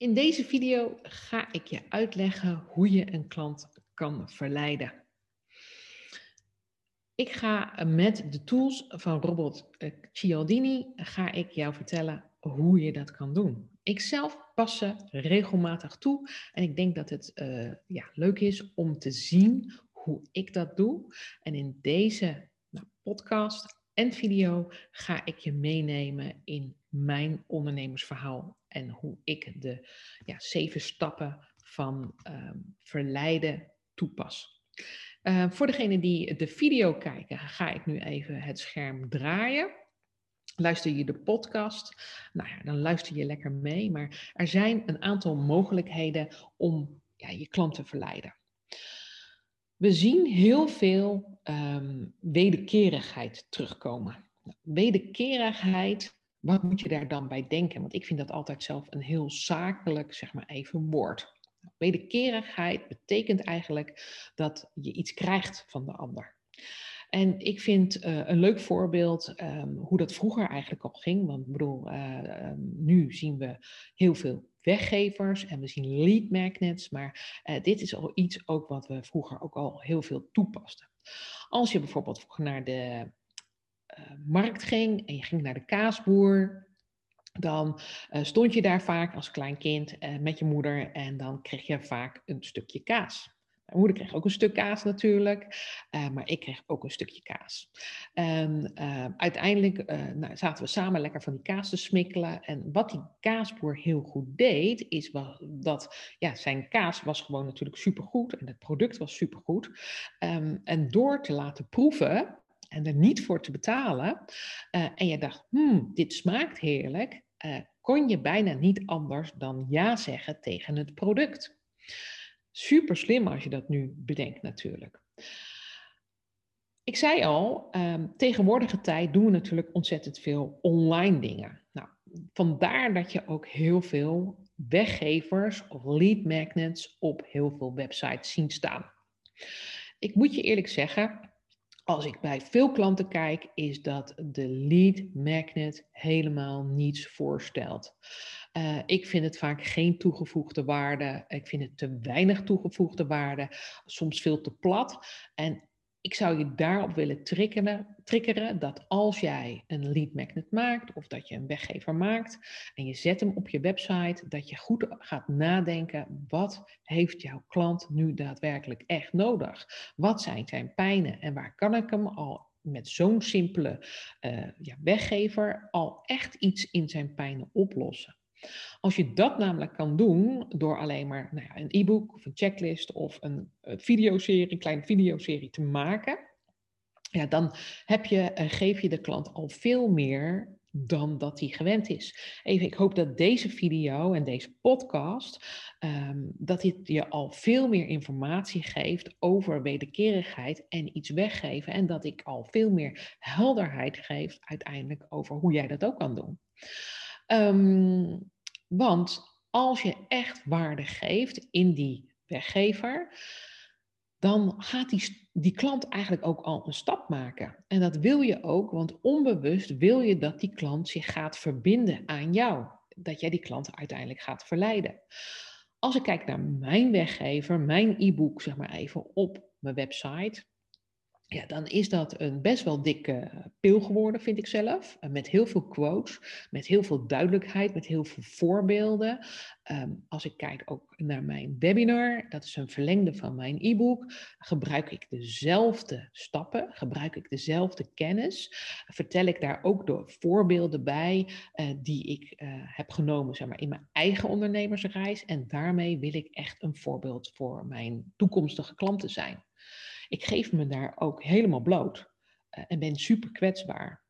In deze video ga ik je uitleggen hoe je een klant kan verleiden. Ik ga met de tools van Robert eh, Cialdini ga ik jou vertellen hoe je dat kan doen. Ik zelf pas ze regelmatig toe en ik denk dat het uh, ja, leuk is om te zien hoe ik dat doe. En in deze nou, podcast en video ga ik je meenemen in mijn ondernemersverhaal en hoe ik de ja, zeven stappen van um, verleiden toepas. Uh, voor degenen die de video kijken, ga ik nu even het scherm draaien. Luister je de podcast, nou ja, dan luister je lekker mee. Maar er zijn een aantal mogelijkheden om ja, je klant te verleiden. We zien heel veel um, wederkerigheid terugkomen. Wederkerigheid wat moet je daar dan bij denken? Want ik vind dat altijd zelf een heel zakelijk, zeg maar even, woord. Wederkerigheid betekent eigenlijk dat je iets krijgt van de ander. En ik vind uh, een leuk voorbeeld um, hoe dat vroeger eigenlijk al ging. Want ik bedoel, uh, um, nu zien we heel veel weggevers en we zien lead magnets. Maar uh, dit is al iets ook wat we vroeger ook al heel veel toepasten. Als je bijvoorbeeld naar de markt ging en je ging naar de kaasboer, dan uh, stond je daar vaak als klein kind uh, met je moeder en dan kreeg je vaak een stukje kaas. Mijn moeder kreeg ook een stuk kaas natuurlijk, maar ik kreeg ook een stukje kaas. En uiteindelijk nou, zaten we samen lekker van die kaas te smikkelen. En wat die kaasboer heel goed deed, is dat ja, zijn kaas was gewoon natuurlijk supergoed en het product was supergoed. Um, en door te laten proeven, en er niet voor te betalen, uh, en je dacht, hmm, dit smaakt heerlijk, uh, kon je bijna niet anders dan ja zeggen tegen het product. Super slim als je dat nu bedenkt natuurlijk. Ik zei al, um, tegenwoordige tijd doen we natuurlijk ontzettend veel online dingen. Nou, vandaar dat je ook heel veel weggevers of lead magnets op heel veel websites zien staan. Ik moet je eerlijk zeggen, als ik bij veel klanten kijk, is dat de lead magnet helemaal niets voorstelt. Uh, ik vind het vaak geen toegevoegde waarde. Ik vind het te weinig toegevoegde waarde. Soms veel te plat. En ik zou je daarop willen triggeren, dat als jij een lead magnet maakt of dat je een weggever maakt en je zet hem op je website, dat je goed gaat nadenken, wat heeft jouw klant nu daadwerkelijk echt nodig? Wat zijn zijn pijnen en waar kan ik hem al met zo'n simpele uh, ja, weggever al echt iets in zijn pijnen oplossen? Als je dat namelijk kan doen door alleen maar nou ja, een e-book of een checklist of een, een videoserie, een kleine videoserie te maken, ja, dan heb je, uh, geef je de klant al veel meer dan dat hij gewend is. Even, ik hoop dat deze video en deze podcast, um, dat je al veel meer informatie geeft over wederkerigheid en iets weggeven. En dat ik al veel meer helderheid geef uiteindelijk over hoe jij dat ook kan doen. Um, want als je echt waarde geeft in die weggever, dan gaat die, die klant eigenlijk ook al een stap maken. En dat wil je ook, want onbewust wil je dat die klant zich gaat verbinden aan jou. Dat jij die klant uiteindelijk gaat verleiden. Als ik kijk naar mijn weggever, mijn e-book, zeg maar even op mijn website, ja, dan is dat een best wel dikke pil geworden, vind ik zelf. Met heel veel quotes, met heel veel duidelijkheid, met heel veel voorbeelden. Um, als ik kijk ook naar mijn webinar, dat is een verlengde van mijn e-book, gebruik ik dezelfde stappen, gebruik ik dezelfde kennis. Vertel ik daar ook door voorbeelden bij uh, die ik uh, heb genomen zeg maar, in mijn eigen ondernemersreis. En daarmee wil ik echt een voorbeeld voor mijn toekomstige klanten zijn. Ik geef me daar ook helemaal bloot uh, en ben super kwetsbaar.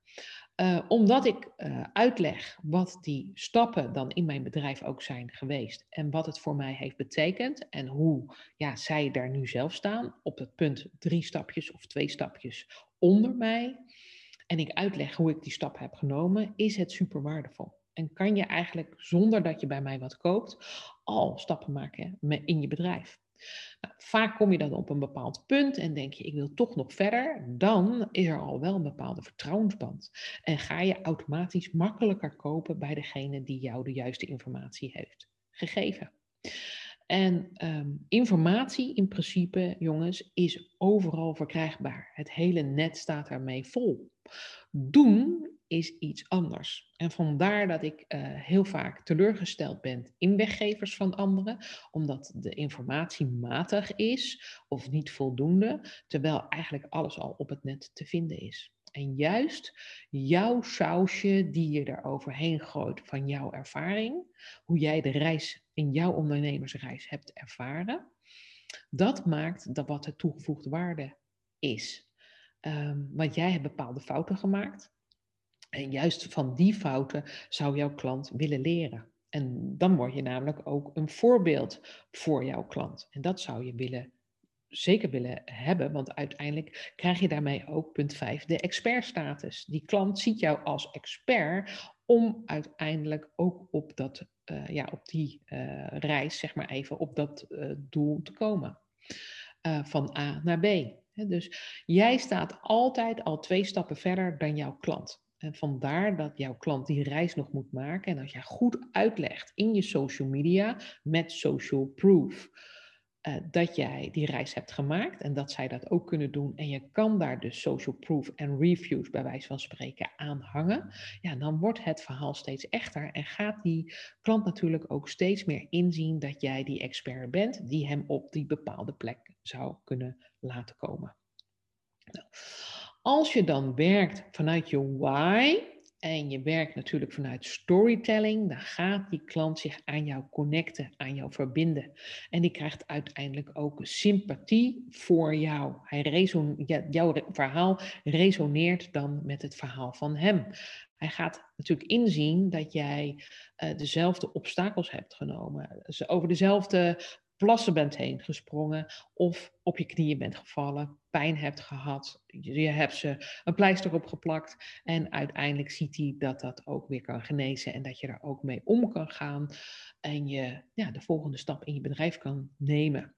Uh, omdat ik uh, uitleg wat die stappen dan in mijn bedrijf ook zijn geweest en wat het voor mij heeft betekend en hoe ja, zij daar nu zelf staan op het punt drie stapjes of twee stapjes onder mij en ik uitleg hoe ik die stap heb genomen, is het super waardevol. En kan je eigenlijk zonder dat je bij mij wat koopt al stappen maken in je bedrijf. Nou, vaak kom je dan op een bepaald punt en denk je, ik wil toch nog verder. Dan is er al wel een bepaalde vertrouwensband. En ga je automatisch makkelijker kopen bij degene die jou de juiste informatie heeft gegeven. En ehm, informatie in principe, jongens, is overal verkrijgbaar. Het hele net staat ermee vol. Doen is iets anders. En vandaar dat ik uh, heel vaak teleurgesteld ben in weggevers van anderen, omdat de informatie matig is of niet voldoende, terwijl eigenlijk alles al op het net te vinden is. En juist jouw sausje die je er overheen gooit van jouw ervaring, hoe jij de reis in jouw ondernemersreis hebt ervaren, dat maakt dat wat de toegevoegde waarde is. Um, want jij hebt bepaalde fouten gemaakt. En juist van die fouten zou jouw klant willen leren. En dan word je namelijk ook een voorbeeld voor jouw klant. En dat zou je willen, zeker willen hebben, want uiteindelijk krijg je daarmee ook punt 5, de expertstatus. Die klant ziet jou als expert om uiteindelijk ook op, dat, uh, ja, op die uh, reis, zeg maar even, op dat uh, doel te komen. van A naar B. Dus jij staat altijd al twee stappen verder dan jouw klant. En vandaar dat jouw klant die reis nog moet maken. En als jij goed uitlegt in je social media met social proof. Uh, dat jij die reis hebt gemaakt en dat zij dat ook kunnen doen. En je kan daar dus social proof en reviews bij wijze van spreken aan hangen. Ja, dan wordt het verhaal steeds echter en gaat die klant natuurlijk ook steeds meer inzien dat jij die expert bent die hem op die bepaalde plek zou kunnen laten komen. Nou, als je dan werkt vanuit je why en je werkt natuurlijk vanuit storytelling, dan gaat die klant zich aan jou connecten, aan jou verbinden. En die krijgt uiteindelijk ook sympathie voor jou. Hij reson, jouw verhaal resoneert dan met het verhaal van hem. Hij gaat natuurlijk inzien dat jij uh, dezelfde obstakels hebt genomen, over dezelfde plassen bent heen gesprongen of op je knieën bent gevallen, pijn hebt gehad, je hebt ze een pleister opgeplakt en uiteindelijk ziet hij dat dat ook weer kan genezen en dat je er ook mee om kan gaan en je ja, de volgende stap in je bedrijf kan nemen.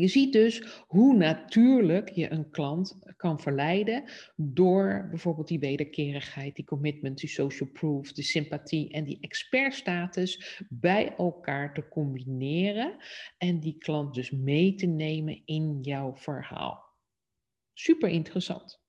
Je ziet dus hoe natuurlijk je een klant kan verleiden door bijvoorbeeld die wederkerigheid, die commitment, die social proof, de sympathie en die expertstatus bij elkaar te combineren en die klant dus mee te nemen in jouw verhaal. Super interessant.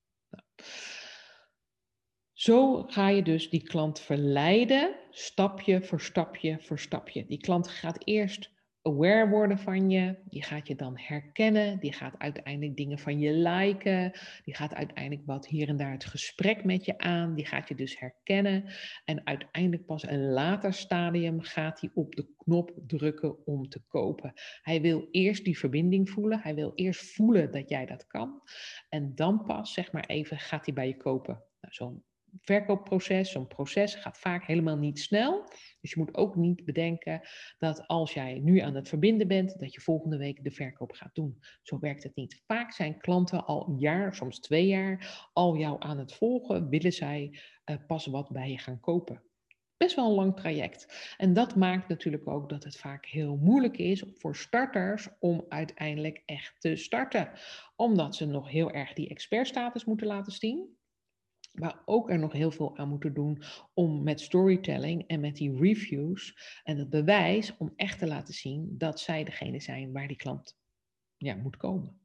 Zo ga je dus die klant verleiden, stapje voor stapje voor stapje. Die klant gaat eerst aware worden van je. Die gaat je dan herkennen. Die gaat uiteindelijk dingen van je liken. Die gaat uiteindelijk wat hier en daar het gesprek met je aan. Die gaat je dus herkennen. En uiteindelijk pas een later stadium gaat hij op de knop drukken om te kopen. Hij wil eerst die verbinding voelen. Hij wil eerst voelen dat jij dat kan. En dan pas, zeg maar even, gaat hij bij je kopen. Nou, Zo'n verkoopproces, zo'n proces gaat vaak helemaal niet snel. Dus je moet ook niet bedenken dat als jij nu aan het verbinden bent, dat je volgende week de verkoop gaat doen. Zo werkt het niet. Vaak zijn klanten al een jaar, soms twee jaar, al jou aan het volgen, willen zij uh, pas wat bij je gaan kopen. Best wel een lang traject. En dat maakt natuurlijk ook dat het vaak heel moeilijk is voor starters om uiteindelijk echt te starten. Omdat ze nog heel erg die expertstatus moeten laten zien maar ook er nog heel veel aan moeten doen om met storytelling en met die reviews en het bewijs om echt te laten zien dat zij degene zijn waar die klant ja, moet komen.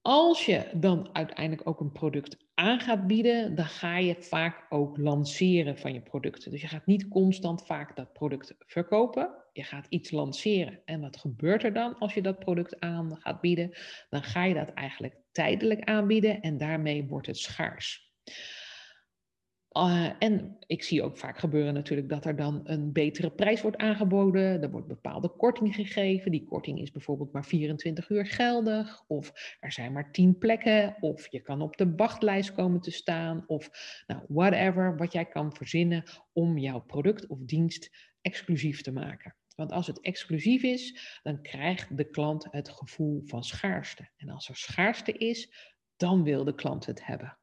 Als je dan uiteindelijk ook een product aan gaat bieden, dan ga je vaak ook lanceren van je producten. Dus je gaat niet constant vaak dat product verkopen. Je gaat iets lanceren. En wat gebeurt er dan als je dat product aan gaat bieden? Dan ga je dat eigenlijk tijdelijk aanbieden en daarmee wordt het schaars. Uh, en ik zie ook vaak gebeuren natuurlijk dat er dan een betere prijs wordt aangeboden. Er wordt bepaalde korting gegeven. Die korting is bijvoorbeeld maar 24 uur geldig. Of er zijn maar 10 plekken. Of je kan op de wachtlijst komen te staan. Of nou, whatever wat jij kan verzinnen om jouw product of dienst exclusief te maken. Want als het exclusief is, dan krijgt de klant het gevoel van schaarste. En als er schaarste is, dan wil de klant het hebben.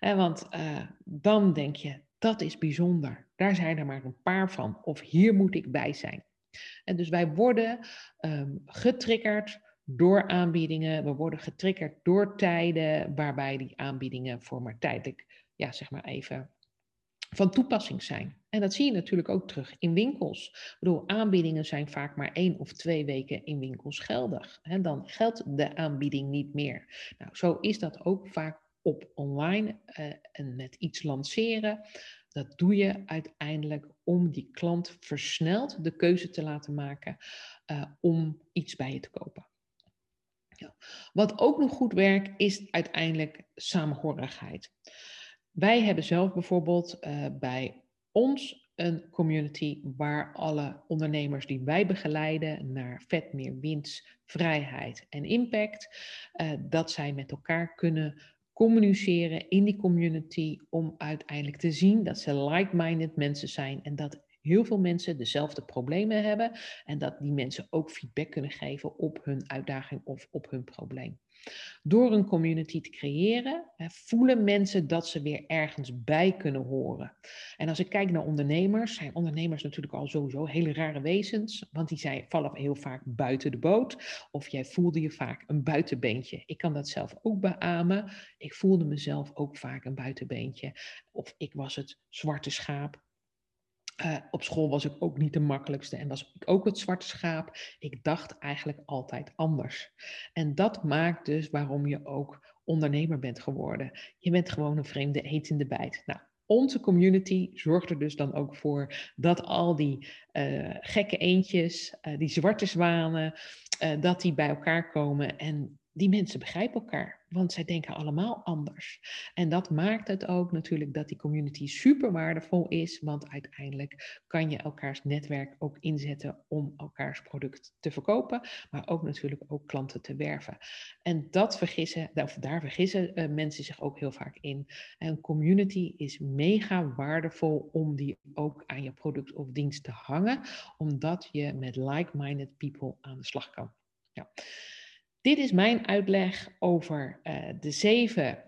En want uh, dan denk je, dat is bijzonder. Daar zijn er maar een paar van. Of hier moet ik bij zijn. En dus wij worden um, getriggerd door aanbiedingen. We worden getriggerd door tijden waarbij die aanbiedingen voor maar tijdelijk, ja, zeg maar even van toepassing zijn. En dat zie je natuurlijk ook terug in winkels. Ik bedoel, aanbiedingen zijn vaak maar één of twee weken in winkels geldig. En dan geldt de aanbieding niet meer. Nou, zo is dat ook vaak op online uh, en met iets lanceren. Dat doe je uiteindelijk om die klant versneld de keuze te laten maken uh, om iets bij je te kopen. Ja. Wat ook nog goed werkt, is uiteindelijk samenhorigheid. Wij hebben zelf bijvoorbeeld uh, bij ons een community waar alle ondernemers die wij begeleiden naar vet meer winst, vrijheid en impact, uh, dat zij met elkaar kunnen communiceren in die community om uiteindelijk te zien dat ze like-minded mensen zijn en dat heel veel mensen dezelfde problemen hebben en dat die mensen ook feedback kunnen geven op hun uitdaging of op hun probleem. Door een community te creëren, voelen mensen dat ze weer ergens bij kunnen horen. En als ik kijk naar ondernemers, zijn ondernemers natuurlijk al sowieso hele rare wezens, want die zijn, vallen heel vaak buiten de boot. Of jij voelde je vaak een buitenbeentje. Ik kan dat zelf ook beamen. Ik voelde mezelf ook vaak een buitenbeentje. Of ik was het zwarte schaap uh, op school was ik ook niet de makkelijkste en was ik ook het zwarte schaap. Ik dacht eigenlijk altijd anders. En dat maakt dus waarom je ook ondernemer bent geworden. Je bent gewoon een vreemde eet in de bijt. Nou, onze community zorgt er dus dan ook voor dat al die uh, gekke eendjes, uh, die zwarte zwanen, dat die bij elkaar komen en die mensen begrijpen elkaar, want zij denken allemaal anders. En dat maakt het ook natuurlijk dat die community super waardevol is, want uiteindelijk kan je elkaars netwerk ook inzetten om elkaars product te verkopen, maar ook natuurlijk ook klanten te werven. En dat vergissen, daar vergissen uh, mensen zich ook heel vaak in. Een community is mega waardevol om die ook aan je product of dienst te hangen, omdat je met like-minded people aan de slag kan. Ja. Dit is mijn uitleg over uh, de zeven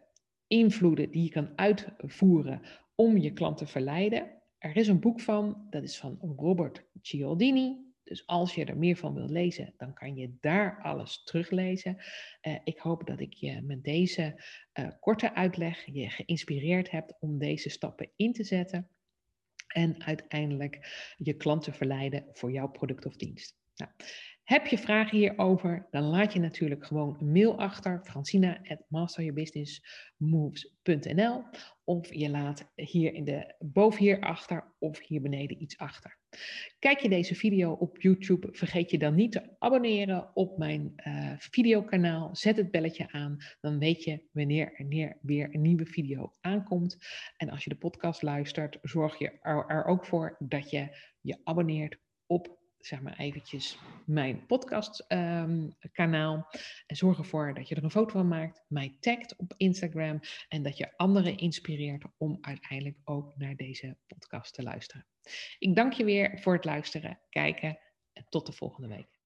invloeden die je kan uitvoeren om je klant te verleiden. Er is een boek van, dat is van Robert Cialdini. Dus als je er meer van wil lezen, dan kan je daar alles teruglezen. Uh, ik hoop dat ik je met deze uh, korte uitleg je geïnspireerd heb om deze stappen in te zetten. En uiteindelijk je klant te verleiden voor jouw product of dienst. Nou, heb je vragen hierover, dan laat je natuurlijk gewoon een mail achter, francina.masteryourbusinessmoves.nl of je laat hier in de, boven hier achter of hier beneden iets achter. Kijk je deze video op YouTube, vergeet je dan niet te abonneren op mijn uh, videokanaal. Zet het belletje aan, dan weet je wanneer er weer een nieuwe video aankomt. En als je de podcast luistert, zorg je er, er ook voor dat je je abonneert op zeg maar eventjes mijn podcastkanaal. Ehm, en zorg ervoor dat je er een foto van maakt, mij tagt op Instagram en dat je anderen inspireert om uiteindelijk ook naar deze podcast te luisteren. Ik dank je weer voor het luisteren, kijken en tot de volgende week.